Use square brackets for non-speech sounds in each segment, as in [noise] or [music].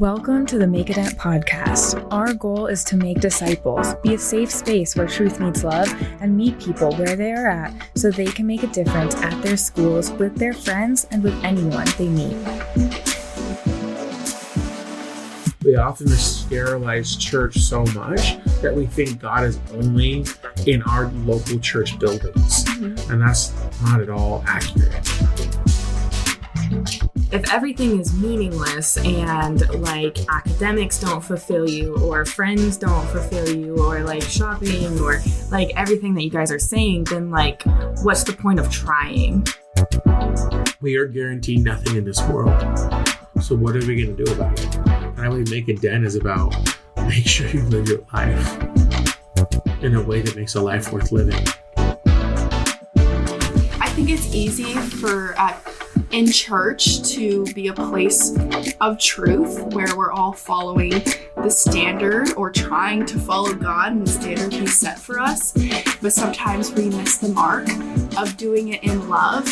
Welcome to the Make a Dent podcast. Our goal is to make disciples, be a safe space where truth meets love, and meet people where they are at so they can make a difference at their schools, with their friends, and with anyone they meet. We often sterilize church so much that we think God is only in our local church buildings. Mm-hmm. And that's not at all accurate if everything is meaningless and like academics don't fulfill you or friends don't fulfill you or like shopping or like everything that you guys are saying then like what's the point of trying? We are guaranteed nothing in this world. So what are we going to do about it? I believe make a dent is about make sure you live your life in a way that makes a life worth living. I think it's easy for uh, in church to be a place of truth where we're all following the standard or trying to follow God and the standard He set for us. But sometimes we miss the mark of doing it in love.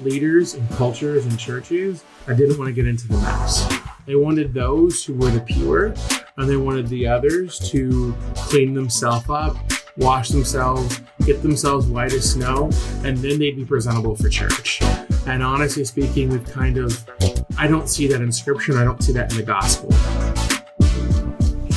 Leaders and cultures and churches, I didn't want to get into the mess. They wanted those who were the pure, and they wanted the others to clean themselves up, wash themselves, get themselves white as snow, and then they'd be presentable for church. And honestly speaking, we've kind of, I don't see that in scripture, I don't see that in the gospel.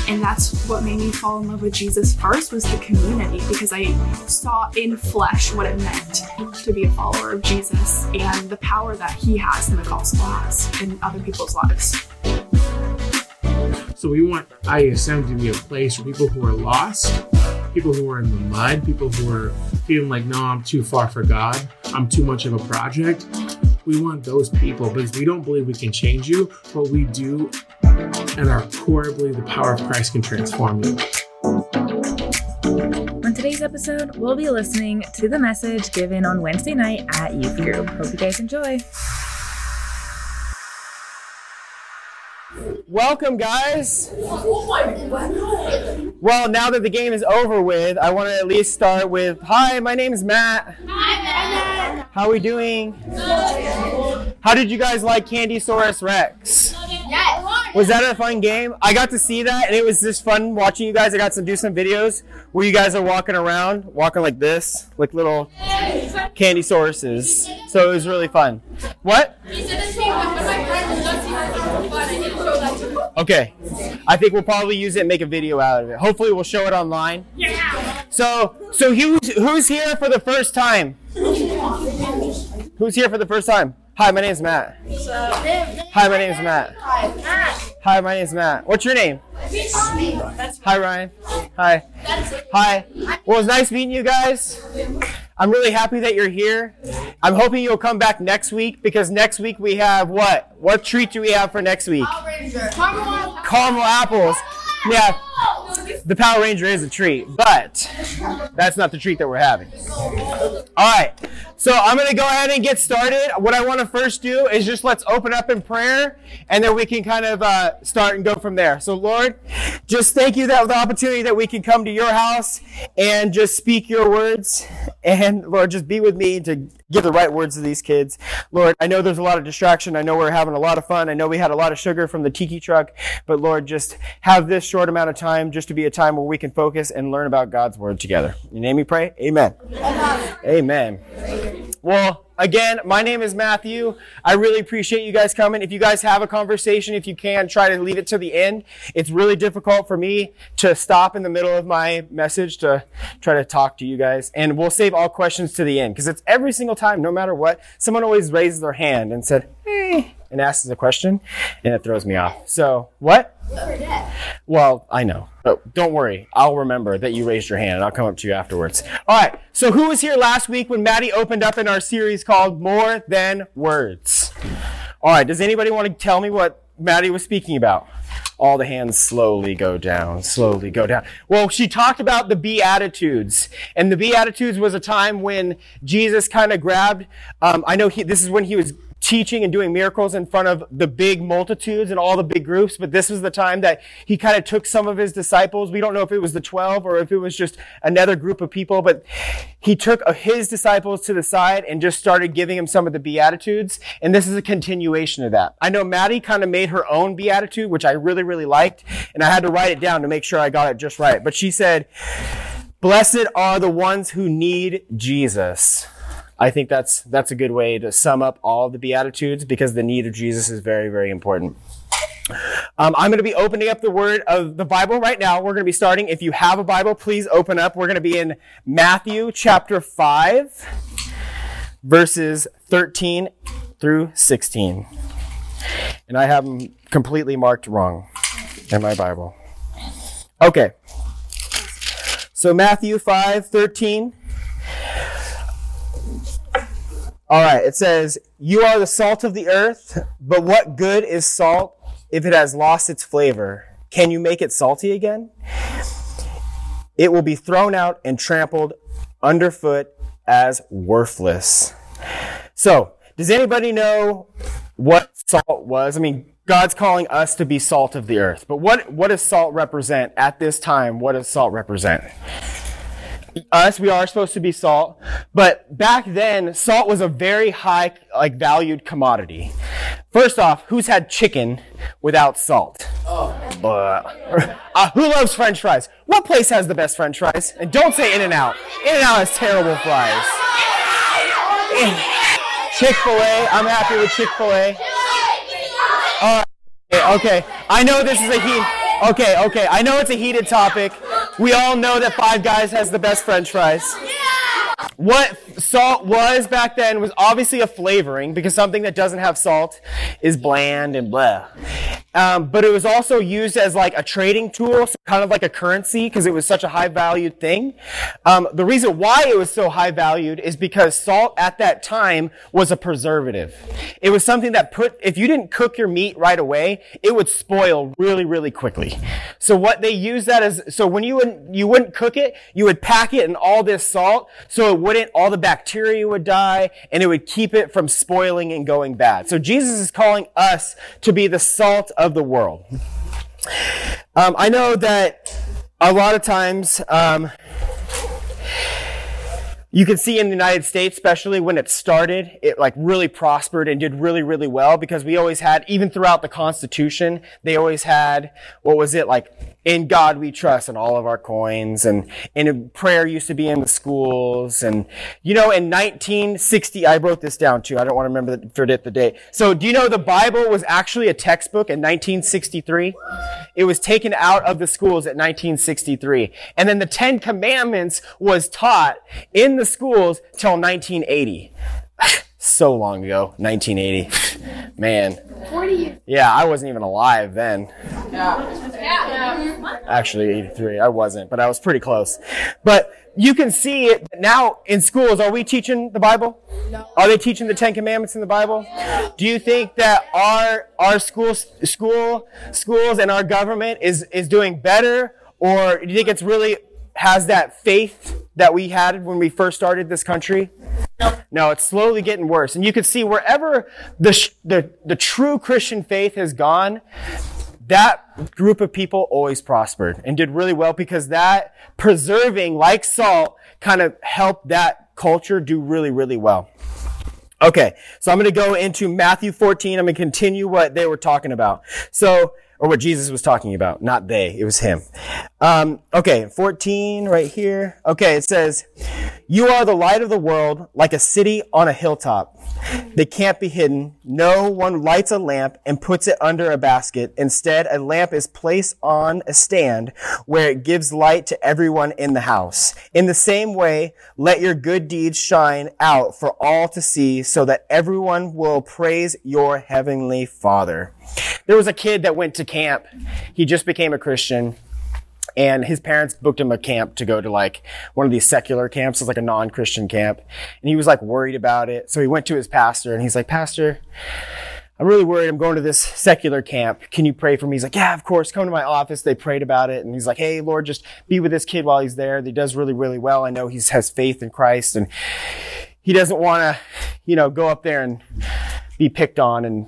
And that's what made me fall in love with Jesus first was the community because I saw in flesh what it meant to be a follower of Jesus and the power that he has and the gospel has in other people's lives. So we want ISM to be a place for people who are lost, people who are in the mud, people who are feeling like, no, I'm too far for God, I'm too much of a project. We want those people because we don't believe we can change you, but we do at our core believe the power of Christ can transform you. On today's episode, we'll be listening to the message given on Wednesday night at Youth Group. Hope you guys enjoy. Welcome, guys. Well, now that the game is over with, I want to at least start with Hi, my name is Matt. Hi, Matt. How are we doing? How did you guys like Candysaurus Rex? Yes. Was that a fun game? I got to see that, and it was just fun watching you guys. I got to do some videos where you guys are walking around, walking like this, like little Candysauruses. So it was really fun. What? Okay. I think we'll probably use it and make a video out of it. Hopefully we'll show it online. Yeah. So so who's who's here for the first time? Who's here for the first time? Hi, my name is Matt. Hi, my name is Matt. Hi, my name is Matt. What's your name? Hi, Ryan. Hi. Hi. Well, it's nice meeting you guys. I'm really happy that you're here. I'm hoping you'll come back next week because next week we have what? What treat do we have for next week? Caramel apples. Yeah, the Power Ranger is a treat, but that's not the treat that we're having. All right, so I'm going to go ahead and get started. What I want to first do is just let's open up in prayer, and then we can kind of uh, start and go from there. So, Lord, just thank you that the opportunity that we can come to your house and just speak your words, and Lord, just be with me to give the right words to these kids. Lord, I know there's a lot of distraction. I know we're having a lot of fun. I know we had a lot of sugar from the tiki truck, but Lord, just have this short amount of time just to be a time where we can focus and learn about God's word together. In your name we pray. Amen. Amen. Amen. Well, Again, my name is Matthew. I really appreciate you guys coming. If you guys have a conversation, if you can, try to leave it to the end. It's really difficult for me to stop in the middle of my message to try to talk to you guys. And we'll save all questions to the end because it's every single time, no matter what, someone always raises their hand and said, hey, and asks a question and it throws me off. So, what? Well, I know. But don't worry. I'll remember that you raised your hand and I'll come up to you afterwards. All right. So who was here last week when Maddie opened up in our series called More Than Words? All right. Does anybody want to tell me what Maddie was speaking about? All the hands slowly go down, slowly go down. Well, she talked about the Beatitudes. And the Beatitudes was a time when Jesus kind of grabbed, um, I know he, this is when he was teaching and doing miracles in front of the big multitudes and all the big groups, but this was the time that he kind of took some of his disciples. We don't know if it was the 12 or if it was just another group of people, but he took uh, his disciples to the side and just started giving them some of the Beatitudes. And this is a continuation of that. I know Maddie kind of made her own Beatitude, which I really, really liked. And I had to write it down to make sure I got it just right. But she said, blessed are the ones who need Jesus. I think that's, that's a good way to sum up all the Beatitudes because the need of Jesus is very, very important. Um, I'm going to be opening up the word of the Bible right now. We're going to be starting. If you have a Bible, please open up. We're going to be in Matthew chapter 5, verses 13 through 16. And I have them completely marked wrong in my Bible. Okay. So Matthew 5, 13. All right, it says, You are the salt of the earth, but what good is salt if it has lost its flavor? Can you make it salty again? It will be thrown out and trampled underfoot as worthless. So, does anybody know what salt was? I mean, God's calling us to be salt of the earth. But what, what does salt represent at this time? What does salt represent? Us, we are supposed to be salt. But back then, salt was a very high, like, valued commodity. First off, who's had chicken without salt? Oh. Uh, who loves french fries? What place has the best french fries? And don't say In-N-Out. In-N-Out has terrible fries. Chick-fil-A, I'm happy with Chick-fil-A. All right, okay, I know this is a heat. Okay, okay, I know it's a heated topic. We all know that Five Guys has the best french fries. What salt was back then was obviously a flavoring because something that doesn't have salt is bland and blah. Um, but it was also used as like a trading tool, so kind of like a currency because it was such a high valued thing. Um, the reason why it was so high valued is because salt at that time was a preservative. It was something that put, if you didn't cook your meat right away, it would spoil really, really quickly. So what they used that as, so when you wouldn't, you wouldn't cook it, you would pack it in all this salt so it wouldn't, all the bacteria would die and it would keep it from spoiling and going bad. So Jesus is calling us to be the salt of the world. Um, I know that a lot of times, um, you can see in the United States, especially when it started, it like really prospered and did really, really well because we always had, even throughout the Constitution, they always had, what was it, like in God we trust in all of our coins and, and prayer used to be in the schools. And, you know, in 1960, I wrote this down too. I don't want to remember the, forget the date. So do you know the Bible was actually a textbook in 1963? It was taken out of the schools at 1963. And then the Ten Commandments was taught in the schools till 1980. So long ago, 1980. Man. 40 years. Yeah, I wasn't even alive then. Yeah. Actually, 83. I wasn't, but I was pretty close. But you can see it now in schools. Are we teaching the Bible? No. Are they teaching the Ten Commandments in the Bible? Do you think that our our schools, school schools and our government is is doing better, or do you think it's really has that faith that we had when we first started this country? No, it's slowly getting worse. And you can see wherever the, the, the true Christian faith has gone, that group of people always prospered and did really well because that preserving, like salt, kind of helped that culture do really, really well. Okay, so I'm going to go into Matthew 14. I'm going to continue what they were talking about. So, or what Jesus was talking about. Not they, it was him. Um, okay, 14 right here. Okay, it says, You are the light of the world, like a city on a hilltop. They can't be hidden. No one lights a lamp and puts it under a basket. Instead, a lamp is placed on a stand where it gives light to everyone in the house. In the same way, let your good deeds shine out for all to see so that everyone will praise your heavenly Father. There was a kid that went to camp. He just became a Christian. And his parents booked him a camp to go to like one of these secular camps. It's like a non-Christian camp. And he was like worried about it. So he went to his pastor and he's like, Pastor, I'm really worried. I'm going to this secular camp. Can you pray for me? He's like, yeah, of course. Come to my office. They prayed about it. And he's like, Hey, Lord, just be with this kid while he's there. He does really, really well. I know he has faith in Christ and he doesn't want to, you know, go up there and be picked on and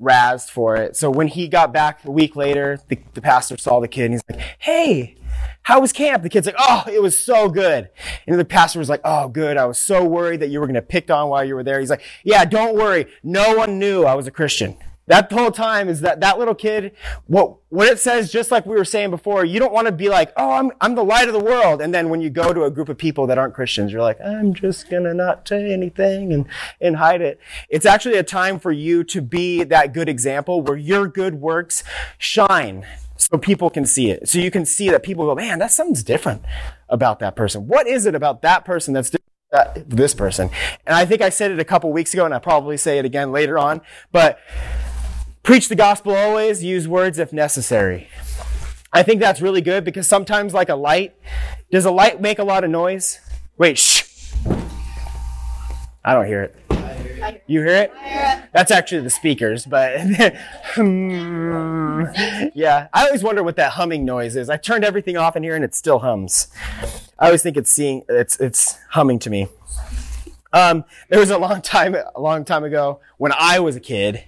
razzed for it. So when he got back a week later, the, the pastor saw the kid and he's like, Hey, how was camp? The kid's like, Oh, it was so good. And the pastor was like, Oh, good. I was so worried that you were going to picked on while you were there. He's like, Yeah, don't worry. No one knew I was a Christian. That whole time is that that little kid, what, what it says, just like we were saying before, you don't want to be like, oh, I'm, I'm the light of the world. And then when you go to a group of people that aren't Christians, you're like, I'm just going to not say anything and, and hide it. It's actually a time for you to be that good example where your good works shine so people can see it. So you can see that people go, man, that something's different about that person. What is it about that person that's different? Uh, this person. And I think I said it a couple weeks ago and I probably say it again later on, but Preach the gospel always, use words if necessary. I think that's really good because sometimes, like a light, does a light make a lot of noise? Wait, shh. I don't hear it. You hear it? That's actually the speakers, but [laughs] yeah. I always wonder what that humming noise is. I turned everything off in here and it still hums. I always think it's seeing it's it's humming to me. Um, there was a long time, a long time ago when I was a kid.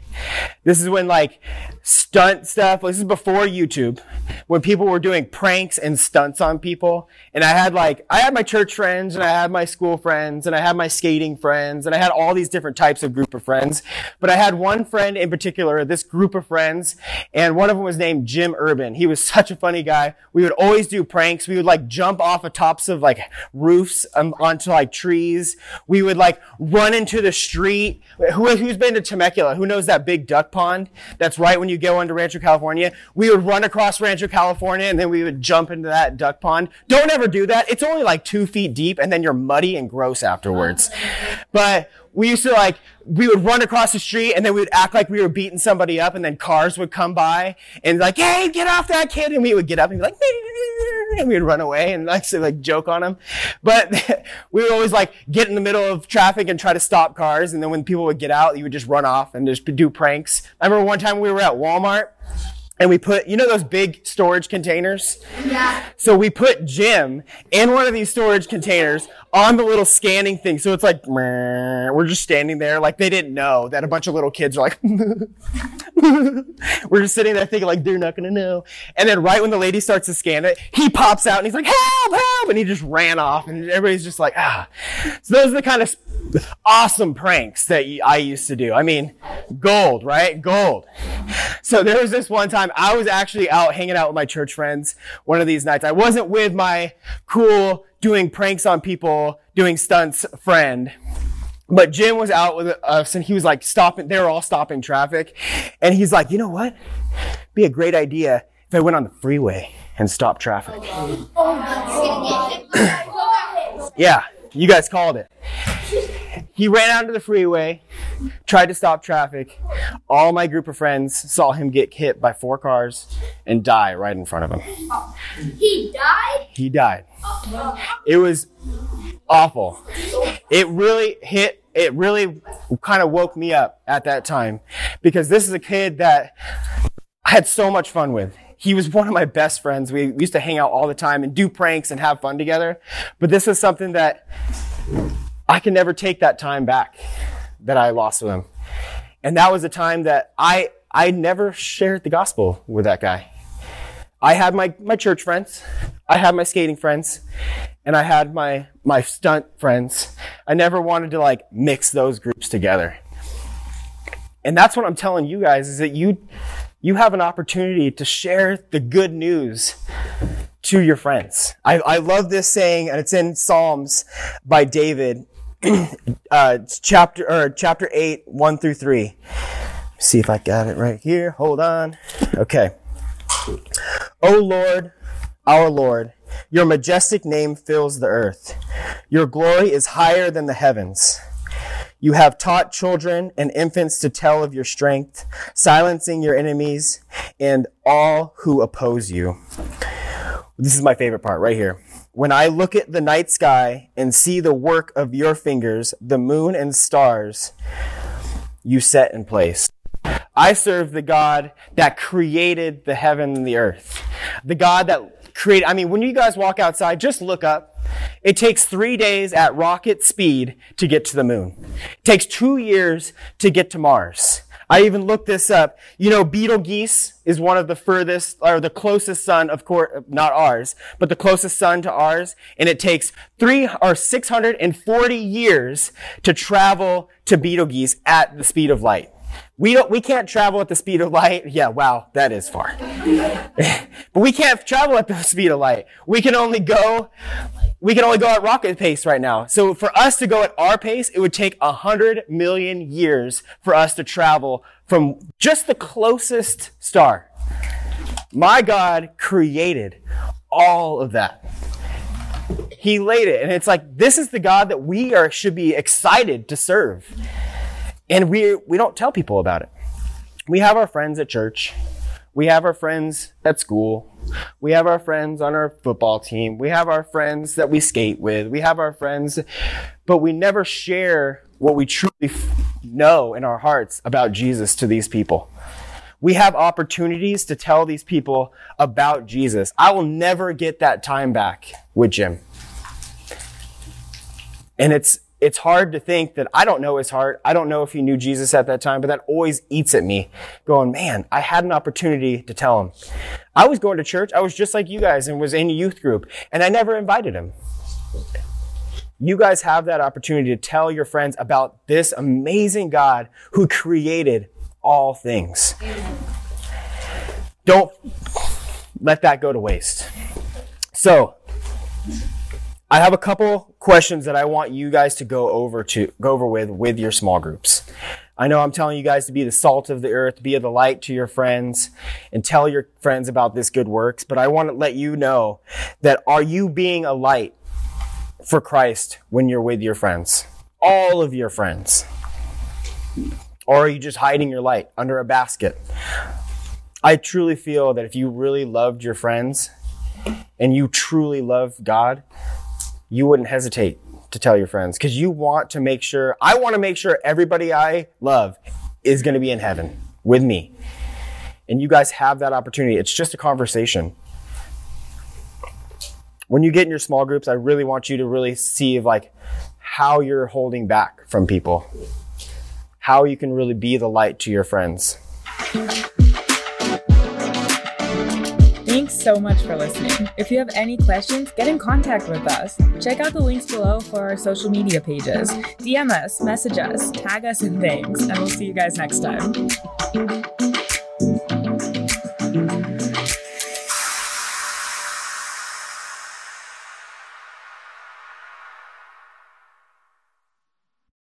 This is when like stunt stuff. This is before YouTube, when people were doing pranks and stunts on people. And I had like, I had my church friends and I had my school friends and I had my skating friends and I had all these different types of group of friends. But I had one friend in particular, this group of friends, and one of them was named Jim Urban. He was such a funny guy. We would always do pranks. We would like jump off of tops of like roofs um, onto like trees. We would like run into the street. Who, who's been to Temecula? Who knows that big duck pond? That's right when you go into Rancho California. We would run across Rancho California and then we would jump into that duck pond. Don't ever do that. It's only like two feet deep and then you're muddy and gross afterwards. But we used to like, we would run across the street and then we would act like we were beating somebody up and then cars would come by and like, hey, get off that kid. And we would get up and be like, [laughs] and we would run away and like, say, [laughs] like joke on them. But [laughs] we would always like get in the middle of traffic and try to stop cars. And then when people would get out, you would just run off and just do pranks. I remember one time we were at Walmart and we put, you know, those big storage containers? Yeah. So we put Jim in one of these storage containers on the little scanning thing. So it's like, we're just standing there like they didn't know that a bunch of little kids are like, [laughs] we're just sitting there thinking like, they're not going to know. And then right when the lady starts to scan it, he pops out and he's like, help, help. And he just ran off and everybody's just like, ah. So those are the kind of awesome pranks that I used to do. I mean, gold, right? Gold. So there was this one time I was actually out hanging out with my church friends one of these nights. I wasn't with my cool doing pranks on people, doing stunts friend. But Jim was out with us and he was like stopping, they were all stopping traffic. And he's like, you know what? Be a great idea if I went on the freeway and stopped traffic. Oh, [clears throat] yeah, you guys called it. He ran out to the freeway, tried to stop traffic. All my group of friends saw him get hit by four cars and die right in front of him. He died? He died. Uh-huh. It was awful. It really hit, it really kind of woke me up at that time because this is a kid that I had so much fun with. He was one of my best friends. We used to hang out all the time and do pranks and have fun together. But this was something that I can never take that time back that I lost with him. And that was a time that I, I never shared the gospel with that guy. I had my, my church friends. I had my skating friends and I had my, my stunt friends. I never wanted to like mix those groups together. And that's what I'm telling you guys is that you, you have an opportunity to share the good news to your friends. I, I love this saying, and it's in Psalms by David, [clears throat] uh, chapter or chapter eight, one through three. See if I got it right here. Hold on. Okay. O Lord, our Lord, your majestic name fills the earth. Your glory is higher than the heavens. You have taught children and infants to tell of your strength, silencing your enemies and all who oppose you. This is my favorite part right here. When I look at the night sky and see the work of your fingers, the moon and stars you set in place. I serve the God that created the heaven and the earth. The God that created, I mean, when you guys walk outside, just look up It takes three days at rocket speed to get to the moon. It takes two years to get to Mars. I even looked this up. You know, Betelgeuse is one of the furthest, or the closest sun, of course, not ours, but the closest sun to ours. And it takes three or 640 years to travel to Betelgeuse at the speed of light. We don't, we can't travel at the speed of light. Yeah, wow, that is far. [laughs] but we can't travel at the speed of light. We can only go, we can only go at rocket pace right now. So for us to go at our pace, it would take a hundred million years for us to travel from just the closest star. My God created all of that. He laid it. And it's like, this is the God that we are, should be excited to serve. And we, we don't tell people about it. We have our friends at church. We have our friends at school. We have our friends on our football team. We have our friends that we skate with. We have our friends, but we never share what we truly know in our hearts about Jesus to these people. We have opportunities to tell these people about Jesus. I will never get that time back with Jim. And it's, it's hard to think that I don't know his heart. I don't know if he knew Jesus at that time, but that always eats at me going, man, I had an opportunity to tell him. I was going to church. I was just like you guys and was in a youth group and I never invited him. You guys have that opportunity to tell your friends about this amazing God who created all things. Don't let that go to waste. So, I have a couple questions that I want you guys to go over to go over with with your small groups. I know I'm telling you guys to be the salt of the earth, be the light to your friends, and tell your friends about this good works. But I want to let you know that are you being a light for Christ when you're with your friends? All of your friends. Or are you just hiding your light under a basket? I truly feel that if you really loved your friends and you truly love God, you wouldn't hesitate to tell your friends because you want to make sure, I want to make sure everybody I love is going to be in heaven with me. And you guys have that opportunity. It's just a conversation. When you get in your small groups, I really want you to really see like how you're holding back from people, how you can really be the light to your friends. So much for listening. If you have any questions, get in contact with us. Check out the links below for our social media pages. DM us, message us, tag us in things, and we'll see you guys next time.